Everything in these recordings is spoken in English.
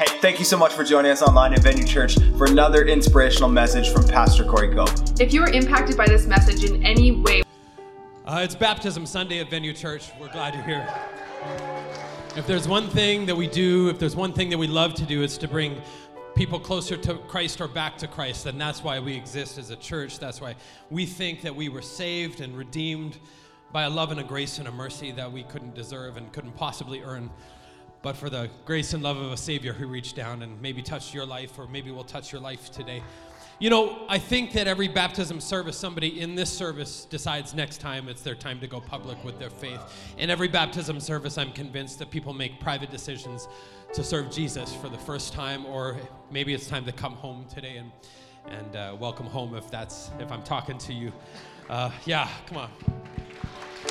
Hey, thank you so much for joining us online at Venue Church for another inspirational message from Pastor Corey Cope. If you were impacted by this message in any way, Uh, it's Baptism Sunday at Venue Church. We're glad you're here. If there's one thing that we do, if there's one thing that we love to do, it's to bring people closer to Christ or back to Christ. And that's why we exist as a church. That's why we think that we were saved and redeemed by a love and a grace and a mercy that we couldn't deserve and couldn't possibly earn. But for the grace and love of a Savior who reached down and maybe touched your life, or maybe will touch your life today. You know, I think that every baptism service, somebody in this service decides next time it's their time to go public with their faith. In every baptism service, I'm convinced that people make private decisions to serve Jesus for the first time, or maybe it's time to come home today and and uh, welcome home if that's if I'm talking to you. Uh, yeah, come on.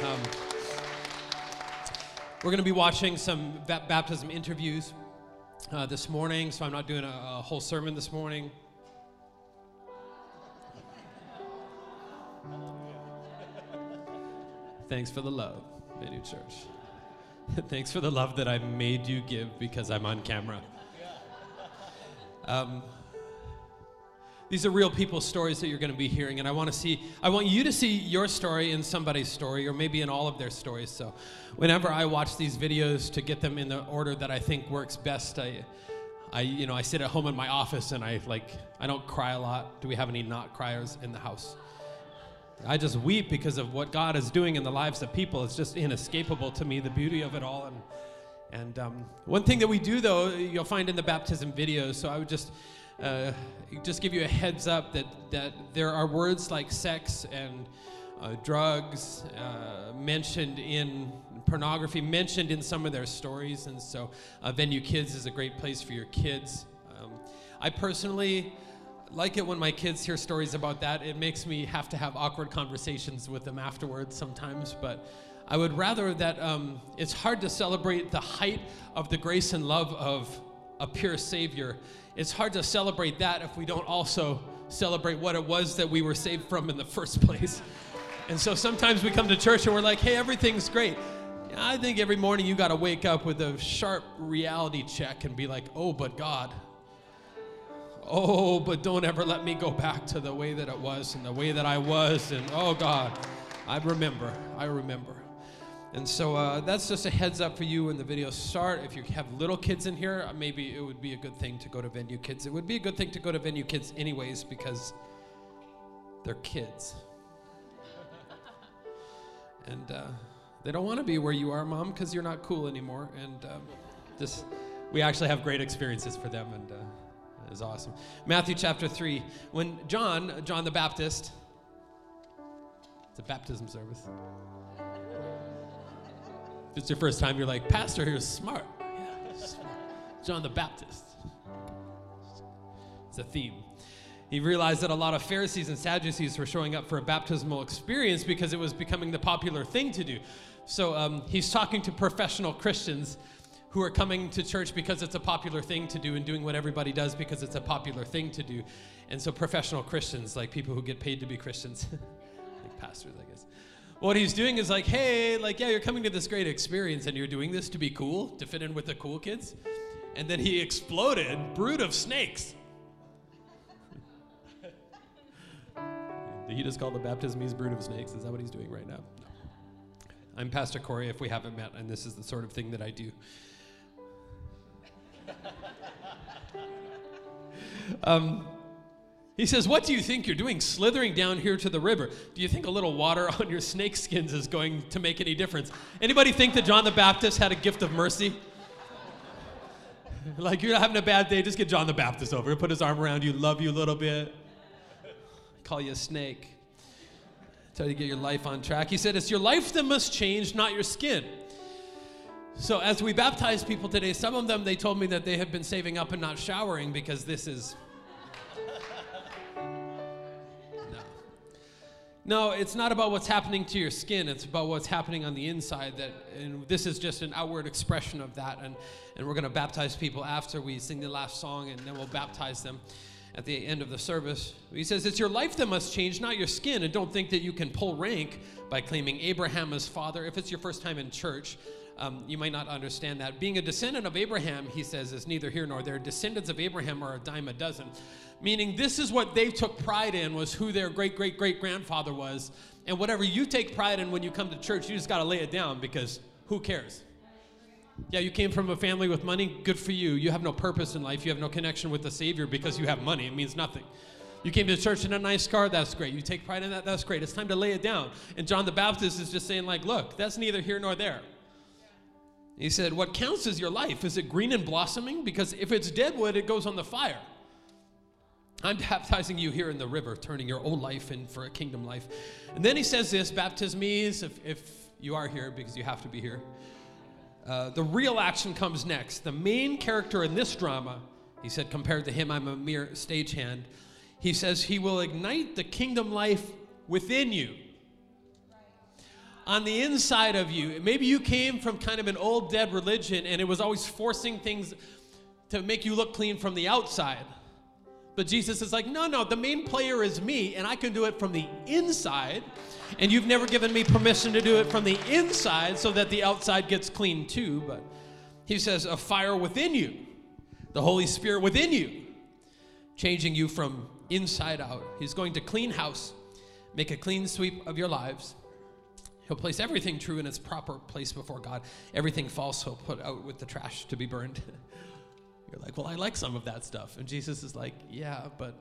Um, we're going to be watching some ba- baptism interviews uh, this morning, so I'm not doing a, a whole sermon this morning. Thanks for the love, Venue Church. Thanks for the love that I made you give because I'm on camera. Um, these are real people's stories that you're going to be hearing, and I want to see. I want you to see your story in somebody's story, or maybe in all of their stories. So, whenever I watch these videos to get them in the order that I think works best, I, I, you know, I sit at home in my office and I like. I don't cry a lot. Do we have any not criers in the house? I just weep because of what God is doing in the lives of people. It's just inescapable to me, the beauty of it all. And, and um, one thing that we do, though, you'll find in the baptism videos, so I would just, uh, just give you a heads up that, that there are words like sex and uh, drugs uh, mentioned in pornography, mentioned in some of their stories. And so uh, Venue Kids is a great place for your kids. Um, I personally like it when my kids hear stories about that. It makes me have to have awkward conversations with them afterwards sometimes, but I would rather that um, it's hard to celebrate the height of the grace and love of a pure Savior. It's hard to celebrate that if we don't also celebrate what it was that we were saved from in the first place. And so sometimes we come to church and we're like, hey, everything's great. I think every morning you got to wake up with a sharp reality check and be like, oh, but God, oh, but don't ever let me go back to the way that it was and the way that I was. And oh, God, I remember. I remember. And so uh, that's just a heads up for you when the videos start. If you have little kids in here, uh, maybe it would be a good thing to go to Venue Kids. It would be a good thing to go to Venue Kids, anyways, because they're kids. and uh, they don't want to be where you are, Mom, because you're not cool anymore. And um, this, we actually have great experiences for them. And uh, awesome. Matthew chapter 3. When John, John the Baptist, it's a baptism service. If it's your first time, you're like, Pastor here's smart. Yeah, smart. John the Baptist. It's a theme. He realized that a lot of Pharisees and Sadducees were showing up for a baptismal experience because it was becoming the popular thing to do. So um, he's talking to professional Christians who are coming to church because it's a popular thing to do and doing what everybody does because it's a popular thing to do. And so professional Christians, like people who get paid to be Christians, like pastors, I guess. What he's doing is like, hey, like, yeah, you're coming to this great experience and you're doing this to be cool, to fit in with the cool kids. And then he exploded, brood of snakes. He just call the baptism he's brood of snakes? Is that what he's doing right now? No. I'm Pastor Corey, if we haven't met, and this is the sort of thing that I do. Um, he says, What do you think you're doing slithering down here to the river? Do you think a little water on your snake skins is going to make any difference? Anybody think that John the Baptist had a gift of mercy? like, you're having a bad day, just get John the Baptist over, He'll put his arm around you, love you a little bit, call you a snake, tell you to get your life on track. He said, It's your life that must change, not your skin. So as we baptize people today, some of them they told me that they have been saving up and not showering because this is No, it's not about what's happening to your skin, it's about what's happening on the inside that and this is just an outward expression of that and and we're going to baptize people after we sing the last song and then we'll baptize them at the end of the service. He says, It's your life that must change, not your skin. And don't think that you can pull rank by claiming Abraham as father. If it's your first time in church, um, you might not understand that. Being a descendant of Abraham, he says, is neither here nor there. Descendants of Abraham are a dime a dozen. Meaning, this is what they took pride in was who their great great great grandfather was. And whatever you take pride in when you come to church, you just got to lay it down because who cares? Yeah, you came from a family with money, good for you. You have no purpose in life, you have no connection with the Savior because you have money. It means nothing. You came to church in a nice car, that's great. You take pride in that, that's great. It's time to lay it down. And John the Baptist is just saying, like, look, that's neither here nor there. He said, What counts is your life. Is it green and blossoming? Because if it's dead wood, it goes on the fire. I'm baptizing you here in the river, turning your old life in for a kingdom life. And then he says this baptismes, if, if you are here, because you have to be here. Uh, the real action comes next. The main character in this drama, he said, compared to him, I'm a mere stagehand. He says he will ignite the kingdom life within you. On the inside of you. Maybe you came from kind of an old dead religion and it was always forcing things to make you look clean from the outside. But Jesus is like, no, no, the main player is me, and I can do it from the inside. And you've never given me permission to do it from the inside so that the outside gets clean too. But he says, a fire within you, the Holy Spirit within you, changing you from inside out. He's going to clean house, make a clean sweep of your lives. He'll place everything true in its proper place before God. Everything false he'll put out with the trash to be burned. You're like, well, I like some of that stuff. And Jesus is like, yeah, but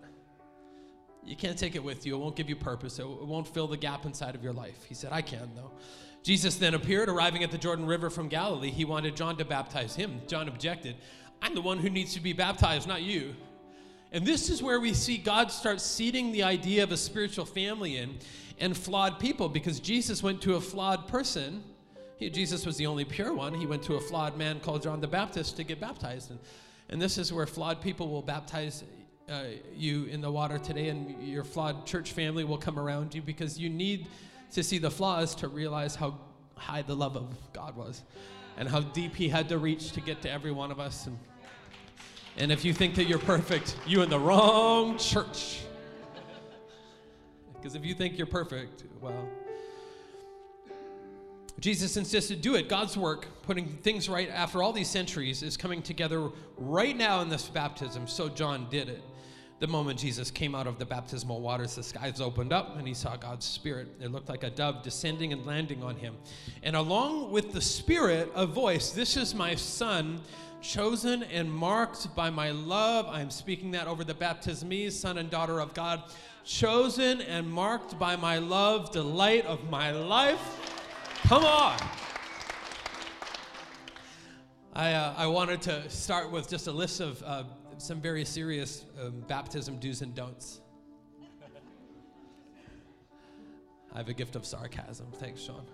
you can't take it with you. It won't give you purpose. It won't fill the gap inside of your life. He said, I can, though. Jesus then appeared, arriving at the Jordan River from Galilee. He wanted John to baptize him. John objected, I'm the one who needs to be baptized, not you. And this is where we see God start seeding the idea of a spiritual family in and flawed people because Jesus went to a flawed person. He, Jesus was the only pure one. He went to a flawed man called John the Baptist to get baptized. And and this is where flawed people will baptize uh, you in the water today, and your flawed church family will come around you because you need to see the flaws to realize how high the love of God was and how deep He had to reach to get to every one of us. And, and if you think that you're perfect, you're in the wrong church. Because if you think you're perfect, well, Jesus insisted, do it. God's work, putting things right after all these centuries, is coming together right now in this baptism. So John did it. The moment Jesus came out of the baptismal waters, the skies opened up and he saw God's Spirit. It looked like a dove descending and landing on him. And along with the Spirit, a voice This is my Son, chosen and marked by my love. I'm speaking that over the baptismees, son and daughter of God. Chosen and marked by my love, delight of my life. Come on. I, uh, I wanted to start with just a list of uh, some very serious um, baptism do's and don'ts. I have a gift of sarcasm. Thanks, Sean.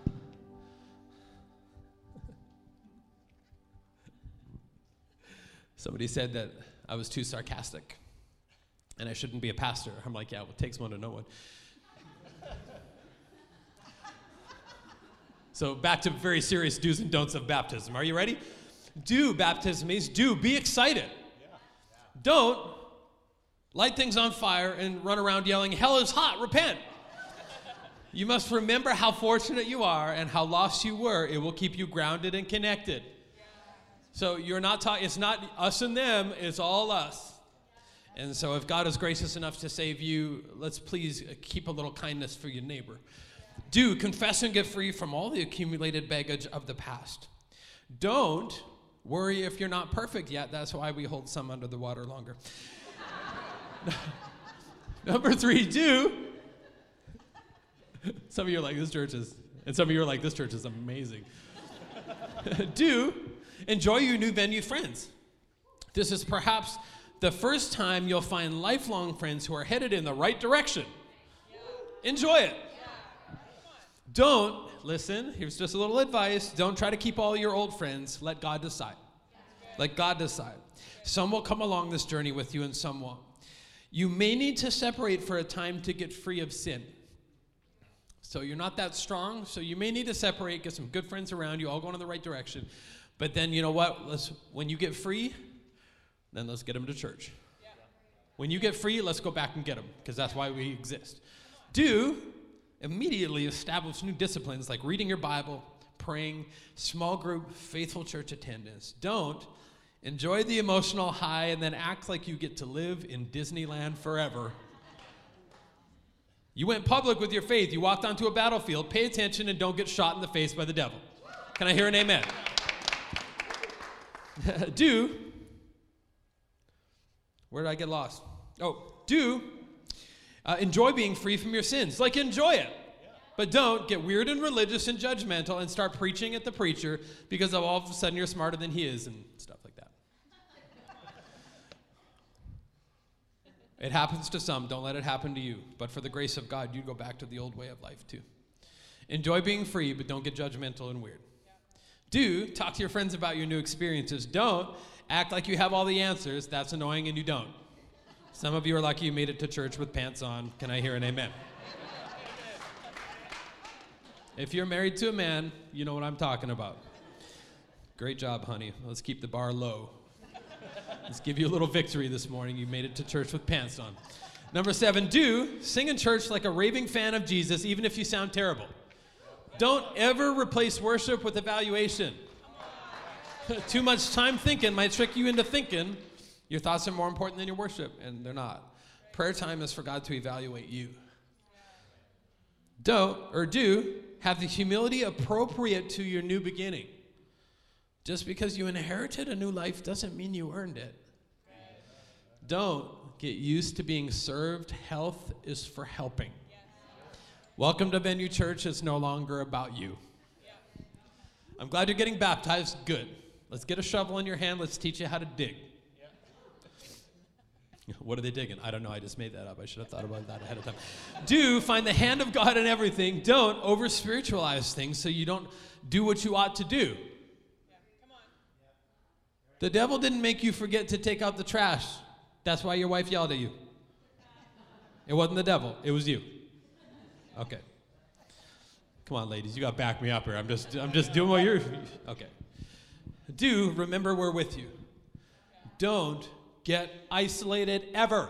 Somebody said that I was too sarcastic and I shouldn't be a pastor. I'm like, yeah, well, it takes one to know one. So back to very serious do's and don'ts of baptism. Are you ready? Do baptism means do be excited. Don't light things on fire and run around yelling, Hell is hot, repent. you must remember how fortunate you are and how lost you were. It will keep you grounded and connected. So you're not talking, it's not us and them, it's all us. And so if God is gracious enough to save you, let's please keep a little kindness for your neighbor. Do confess and get free from all the accumulated baggage of the past. Don't worry if you're not perfect yet. That's why we hold some under the water longer. Number three, do. Some of you are like, this church is, and some of you are like, this church is amazing. do enjoy your new venue friends. This is perhaps the first time you'll find lifelong friends who are headed in the right direction. Enjoy it. Don't, listen, here's just a little advice. Don't try to keep all your old friends. Let God decide. Let God decide. Some will come along this journey with you and some won't. You may need to separate for a time to get free of sin. So you're not that strong, so you may need to separate, get some good friends around you, all going in the right direction. But then you know what? Let's when you get free, then let's get them to church. When you get free, let's go back and get them because that's why we exist. Do immediately establish new disciplines like reading your Bible, praying, small group, faithful church attendance. Don't enjoy the emotional high and then act like you get to live in Disneyland forever. You went public with your faith. You walked onto a battlefield. Pay attention and don't get shot in the face by the devil. Can I hear an amen? do, where did I get lost? Oh, do uh, enjoy being free from your sins. Like, enjoy it. But don't get weird and religious and judgmental and start preaching at the preacher because all of a sudden you're smarter than he is and stuff like that. it happens to some. Don't let it happen to you. But for the grace of God, you go back to the old way of life too. Enjoy being free, but don't get judgmental and weird. Do talk to your friends about your new experiences. Don't act like you have all the answers. That's annoying and you don't. Some of you are lucky you made it to church with pants on. Can I hear an amen? If you're married to a man, you know what I'm talking about. Great job, honey. Let's keep the bar low. Let's give you a little victory this morning. You made it to church with pants on. Number seven, do sing in church like a raving fan of Jesus, even if you sound terrible. Don't ever replace worship with evaluation. Too much time thinking might trick you into thinking your thoughts are more important than your worship, and they're not. Prayer time is for God to evaluate you. Don't, or do, have the humility appropriate to your new beginning. Just because you inherited a new life doesn't mean you earned it. Don't get used to being served. Health is for helping. Welcome to Venue Church. It's no longer about you. I'm glad you're getting baptized. Good. Let's get a shovel in your hand. Let's teach you how to dig. What are they digging? I don't know. I just made that up. I should have thought about that ahead of time. Do find the hand of God in everything. Don't over spiritualize things so you don't do what you ought to do. The devil didn't make you forget to take out the trash. That's why your wife yelled at you. It wasn't the devil, it was you. Okay. Come on, ladies, you got to back me up here. I'm just, I'm just doing what you're. Okay. Do remember we're with you. Don't get isolated ever.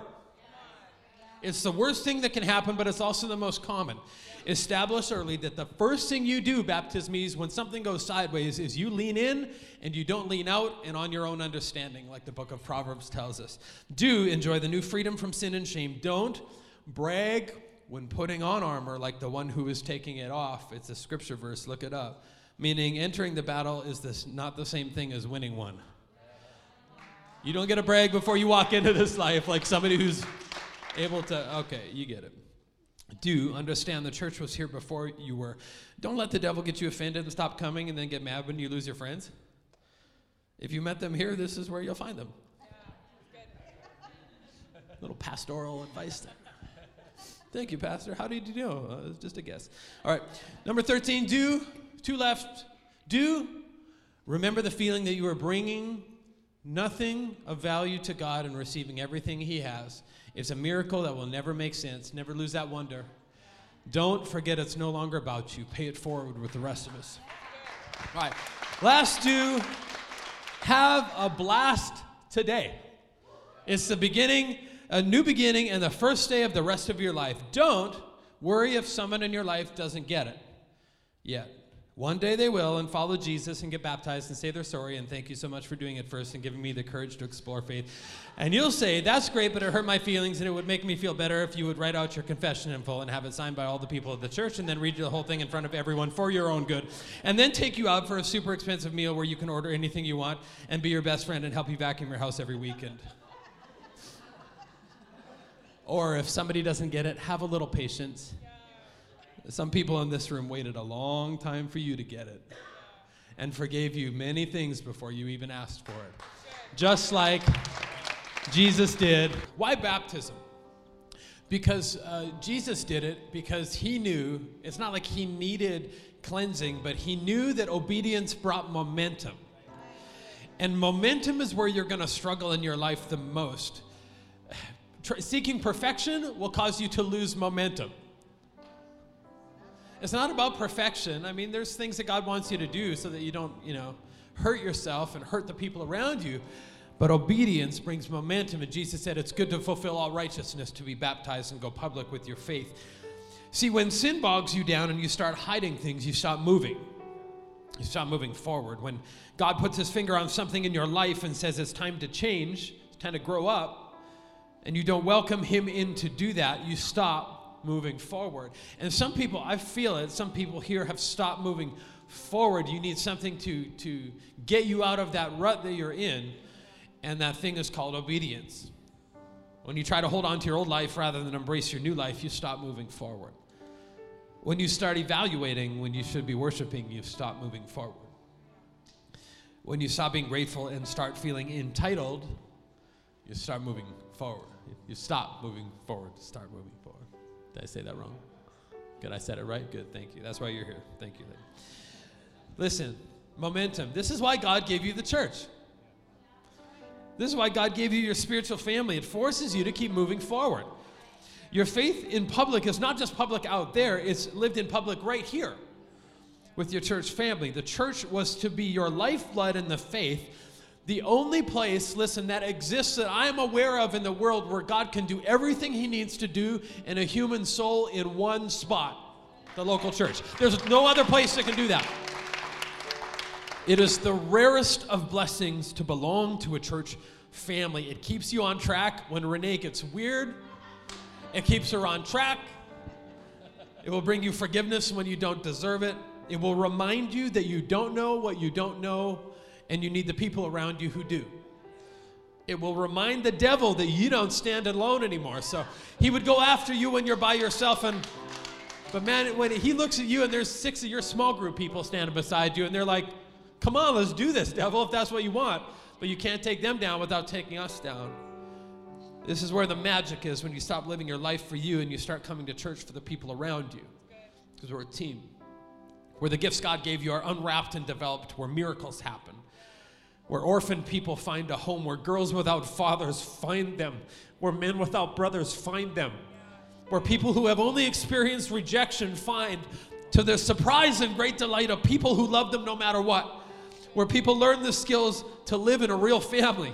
It's the worst thing that can happen, but it's also the most common. Establish early that the first thing you do, baptismes, when something goes sideways, is you lean in and you don't lean out and on your own understanding, like the book of Proverbs tells us. Do enjoy the new freedom from sin and shame. Don't brag when putting on armor like the one who is taking it off. It's a scripture verse, look it up. Meaning, entering the battle is this not the same thing as winning one. You don't get a brag before you walk into this life like somebody who's able to, okay, you get it. Do understand the church was here before you were. Don't let the devil get you offended and stop coming and then get mad when you lose your friends. If you met them here, this is where you'll find them. Little pastoral advice there. Thank you, Pastor. How did you know? Uh, just a guess. All right. Number 13, do, two left. Do remember the feeling that you are bringing nothing of value to God and receiving everything He has. It's a miracle that will never make sense. Never lose that wonder. Don't forget it's no longer about you. Pay it forward with the rest of us. All right. Last do have a blast today. It's the beginning, a new beginning, and the first day of the rest of your life. Don't worry if someone in your life doesn't get it yet. One day they will and follow Jesus and get baptized and say they're sorry and thank you so much for doing it first and giving me the courage to explore faith. And you'll say, That's great, but it hurt my feelings and it would make me feel better if you would write out your confession in full and have it signed by all the people of the church and then read the whole thing in front of everyone for your own good. And then take you out for a super expensive meal where you can order anything you want and be your best friend and help you vacuum your house every weekend. or if somebody doesn't get it, have a little patience some people in this room waited a long time for you to get it and forgave you many things before you even asked for it. Just like Jesus did. Why baptism? Because uh, Jesus did it because he knew, it's not like he needed cleansing, but he knew that obedience brought momentum. And momentum is where you're going to struggle in your life the most. Seeking perfection will cause you to lose momentum. It's not about perfection. I mean, there's things that God wants you to do so that you don't, you know, hurt yourself and hurt the people around you. But obedience brings momentum. And Jesus said it's good to fulfill all righteousness, to be baptized and go public with your faith. See, when sin bogs you down and you start hiding things, you stop moving. You stop moving forward. When God puts his finger on something in your life and says it's time to change, it's time to grow up, and you don't welcome him in to do that, you stop moving forward. And some people, I feel it, some people here have stopped moving forward. You need something to, to get you out of that rut that you're in, and that thing is called obedience. When you try to hold on to your old life rather than embrace your new life, you stop moving forward. When you start evaluating when you should be worshiping, you stop moving forward. When you stop being grateful and start feeling entitled, you start moving forward. You stop moving forward, start moving. Did I say that wrong? Good, I said it right? Good, thank you. That's why you're here. Thank you. Listen, momentum. This is why God gave you the church. This is why God gave you your spiritual family. It forces you to keep moving forward. Your faith in public is not just public out there, it's lived in public right here with your church family. The church was to be your lifeblood in the faith. The only place, listen, that exists that I am aware of in the world where God can do everything He needs to do in a human soul in one spot the local church. There's no other place that can do that. It is the rarest of blessings to belong to a church family. It keeps you on track when Renee gets weird, it keeps her on track. It will bring you forgiveness when you don't deserve it. It will remind you that you don't know what you don't know, and you need the people around you who do. It will remind the devil that you don't stand alone anymore. So he would go after you when you're by yourself and but man, when he looks at you and there's six of your small group people standing beside you and they're like, Come on, let's do this, devil, if that's what you want. But you can't take them down without taking us down. This is where the magic is when you stop living your life for you and you start coming to church for the people around you. Because we're a team. Where the gifts God gave you are unwrapped and developed, where miracles happen. Where orphan people find a home, where girls without fathers find them, where men without brothers find them, where people who have only experienced rejection find, to the surprise and great delight of people who love them no matter what where people learn the skills to live in a real family,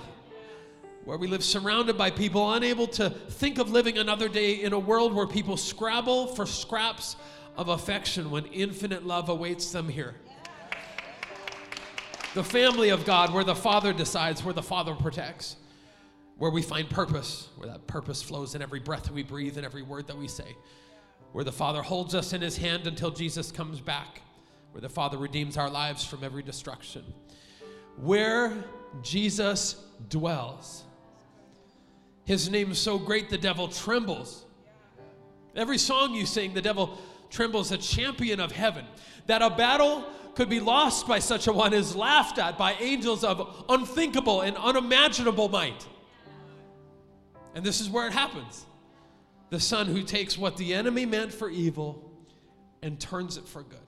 where we live surrounded by people unable to think of living another day in a world where people scrabble for scraps of affection when infinite love awaits them here. The family of God, where the Father decides, where the Father protects, where we find purpose, where that purpose flows in every breath we breathe and every word that we say, where the Father holds us in His hand until Jesus comes back where the Father redeems our lives from every destruction. Where Jesus dwells. His name is so great the devil trembles. Every song you sing, the devil trembles, a champion of heaven. That a battle could be lost by such a one is laughed at by angels of unthinkable and unimaginable might. And this is where it happens. The Son who takes what the enemy meant for evil and turns it for good.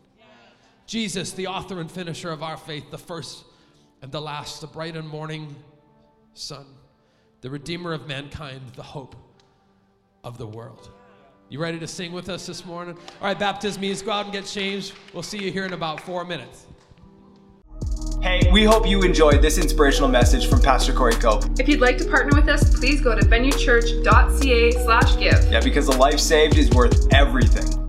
Jesus, the author and finisher of our faith, the first and the last, the bright and morning sun, the redeemer of mankind, the hope of the world. You ready to sing with us this morning? All right, baptism go out and get changed. We'll see you here in about four minutes. Hey, we hope you enjoyed this inspirational message from Pastor Corey Cope. If you'd like to partner with us, please go to venuechurch.ca slash give. Yeah, because a life saved is worth everything.